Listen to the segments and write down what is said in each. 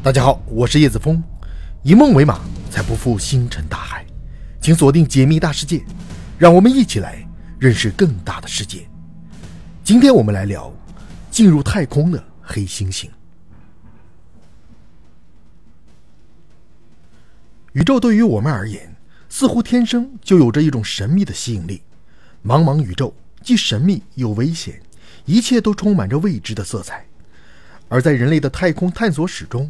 大家好，我是叶子峰，以梦为马，才不负星辰大海。请锁定解密大世界，让我们一起来认识更大的世界。今天我们来聊进入太空的黑猩猩。宇宙对于我们而言，似乎天生就有着一种神秘的吸引力。茫茫宇宙既神秘又危险，一切都充满着未知的色彩。而在人类的太空探索史中，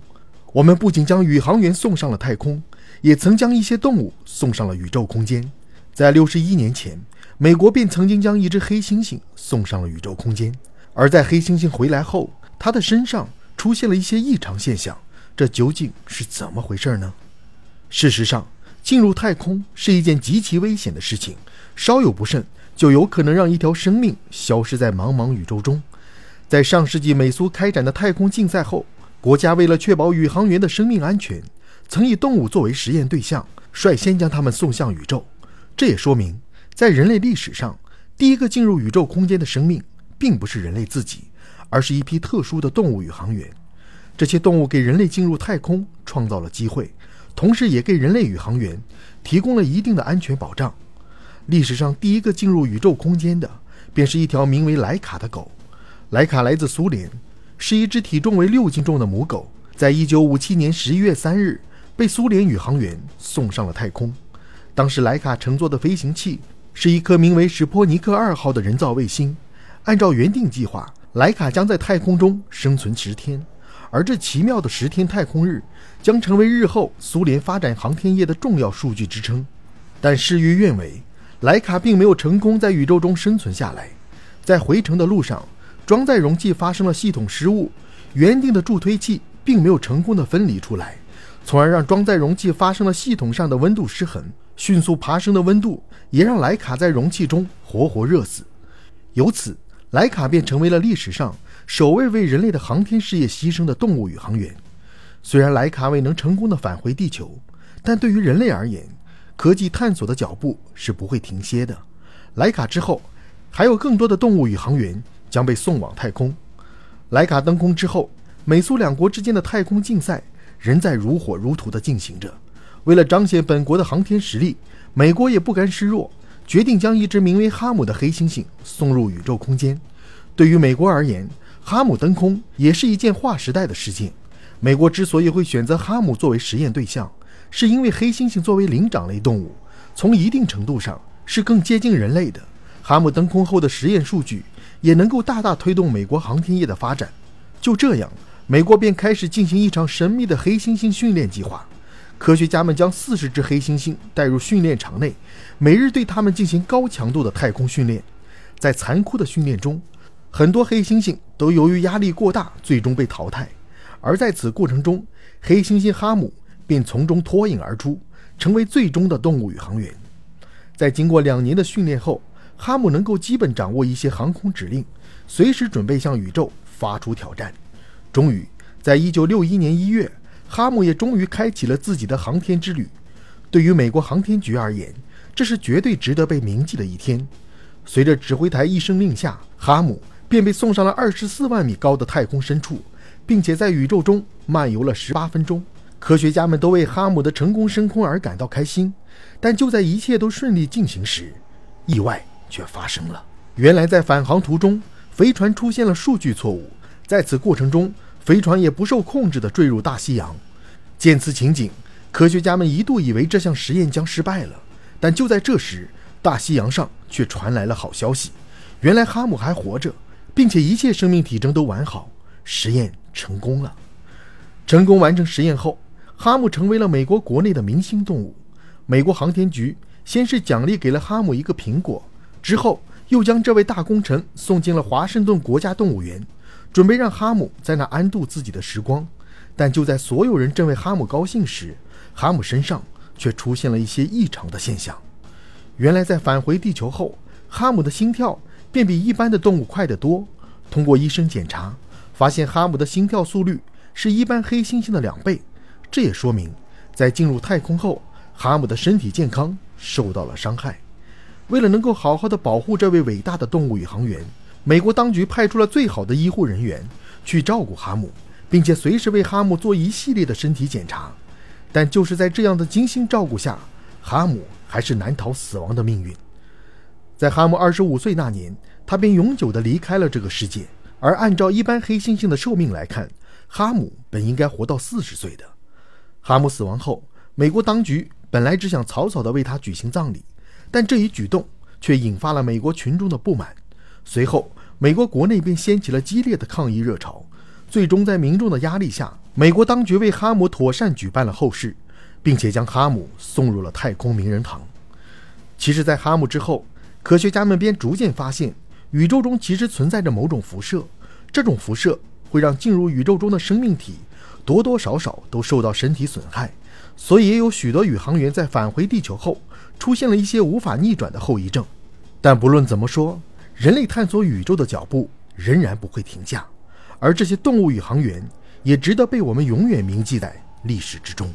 我们不仅将宇航员送上了太空，也曾将一些动物送上了宇宙空间。在六十一年前，美国便曾经将一只黑猩猩送上了宇宙空间。而在黑猩猩回来后，它的身上出现了一些异常现象，这究竟是怎么回事呢？事实上，进入太空是一件极其危险的事情，稍有不慎就有可能让一条生命消失在茫茫宇宙中。在上世纪美苏开展的太空竞赛后，国家为了确保宇航员的生命安全，曾以动物作为实验对象，率先将他们送向宇宙。这也说明，在人类历史上，第一个进入宇宙空间的生命，并不是人类自己，而是一批特殊的动物宇航员。这些动物给人类进入太空创造了机会，同时也给人类宇航员提供了一定的安全保障。历史上第一个进入宇宙空间的，便是一条名为莱卡的狗。莱卡来自苏联。是一只体重为六斤重的母狗，在一九五七年十一月三日被苏联宇航员送上了太空。当时莱卡乘坐的飞行器是一颗名为史波尼克二号的人造卫星。按照原定计划，莱卡将在太空中生存十天，而这奇妙的十天太空日将成为日后苏联发展航天业的重要数据支撑。但事与愿违，莱卡并没有成功在宇宙中生存下来。在回程的路上。装载容器发生了系统失误，原定的助推器并没有成功的分离出来，从而让装载容器发生了系统上的温度失衡。迅速爬升的温度也让莱卡在容器中活活热死，由此莱卡便成为了历史上首位为人类的航天事业牺牲的动物宇航员。虽然莱卡未能成功的返回地球，但对于人类而言，科技探索的脚步是不会停歇的。莱卡之后，还有更多的动物宇航员。将被送往太空。莱卡登空之后，美苏两国之间的太空竞赛仍在如火如荼地进行着。为了彰显本国的航天实力，美国也不甘示弱，决定将一只名为哈姆的黑猩猩送入宇宙空间。对于美国而言，哈姆登空也是一件划时代的事件。美国之所以会选择哈姆作为实验对象，是因为黑猩猩作为灵长类动物，从一定程度上是更接近人类的。哈姆登空后的实验数据。也能够大大推动美国航天业的发展。就这样，美国便开始进行一场神秘的黑猩猩训练计划。科学家们将四十只黑猩猩带入训练场内，每日对它们进行高强度的太空训练。在残酷的训练中，很多黑猩猩都由于压力过大，最终被淘汰。而在此过程中，黑猩猩哈姆便从中脱颖而出，成为最终的动物宇航员。在经过两年的训练后，哈姆能够基本掌握一些航空指令，随时准备向宇宙发出挑战。终于，在一九六一年一月，哈姆也终于开启了自己的航天之旅。对于美国航天局而言，这是绝对值得被铭记的一天。随着指挥台一声令下，哈姆便被送上了二十四万米高的太空深处，并且在宇宙中漫游了十八分钟。科学家们都为哈姆的成功升空而感到开心。但就在一切都顺利进行时，意外。却发生了。原来在返航途中，飞船出现了数据错误，在此过程中，飞船也不受控制地坠入大西洋。见此情景，科学家们一度以为这项实验将失败了。但就在这时，大西洋上却传来了好消息：原来哈姆还活着，并且一切生命体征都完好，实验成功了。成功完成实验后，哈姆成为了美国国内的明星动物。美国航天局先是奖励给了哈姆一个苹果。之后，又将这位大功臣送进了华盛顿国家动物园，准备让哈姆在那安度自己的时光。但就在所有人正为哈姆高兴时，哈姆身上却出现了一些异常的现象。原来，在返回地球后，哈姆的心跳便比一般的动物快得多。通过医生检查，发现哈姆的心跳速率是一般黑猩猩的两倍。这也说明，在进入太空后，哈姆的身体健康受到了伤害。为了能够好好的保护这位伟大的动物宇航员，美国当局派出了最好的医护人员去照顾哈姆，并且随时为哈姆做一系列的身体检查。但就是在这样的精心照顾下，哈姆还是难逃死亡的命运。在哈姆二十五岁那年，他便永久的离开了这个世界。而按照一般黑猩猩的寿命来看，哈姆本应该活到四十岁的。哈姆死亡后，美国当局本来只想草草的为他举行葬礼，但这一举动却引发了美国群众的不满。随后，美国国内便掀起了激烈的抗议热潮。最终，在民众的压力下，美国当局为哈姆妥善举办了后事，并且将哈姆送入了太空名人堂。其实，在哈姆之后，科学家们便逐渐发现。宇宙中其实存在着某种辐射，这种辐射会让进入宇宙中的生命体多多少少都受到身体损害，所以也有许多宇航员在返回地球后出现了一些无法逆转的后遗症。但不论怎么说，人类探索宇宙的脚步仍然不会停下，而这些动物宇航员也值得被我们永远铭记在历史之中。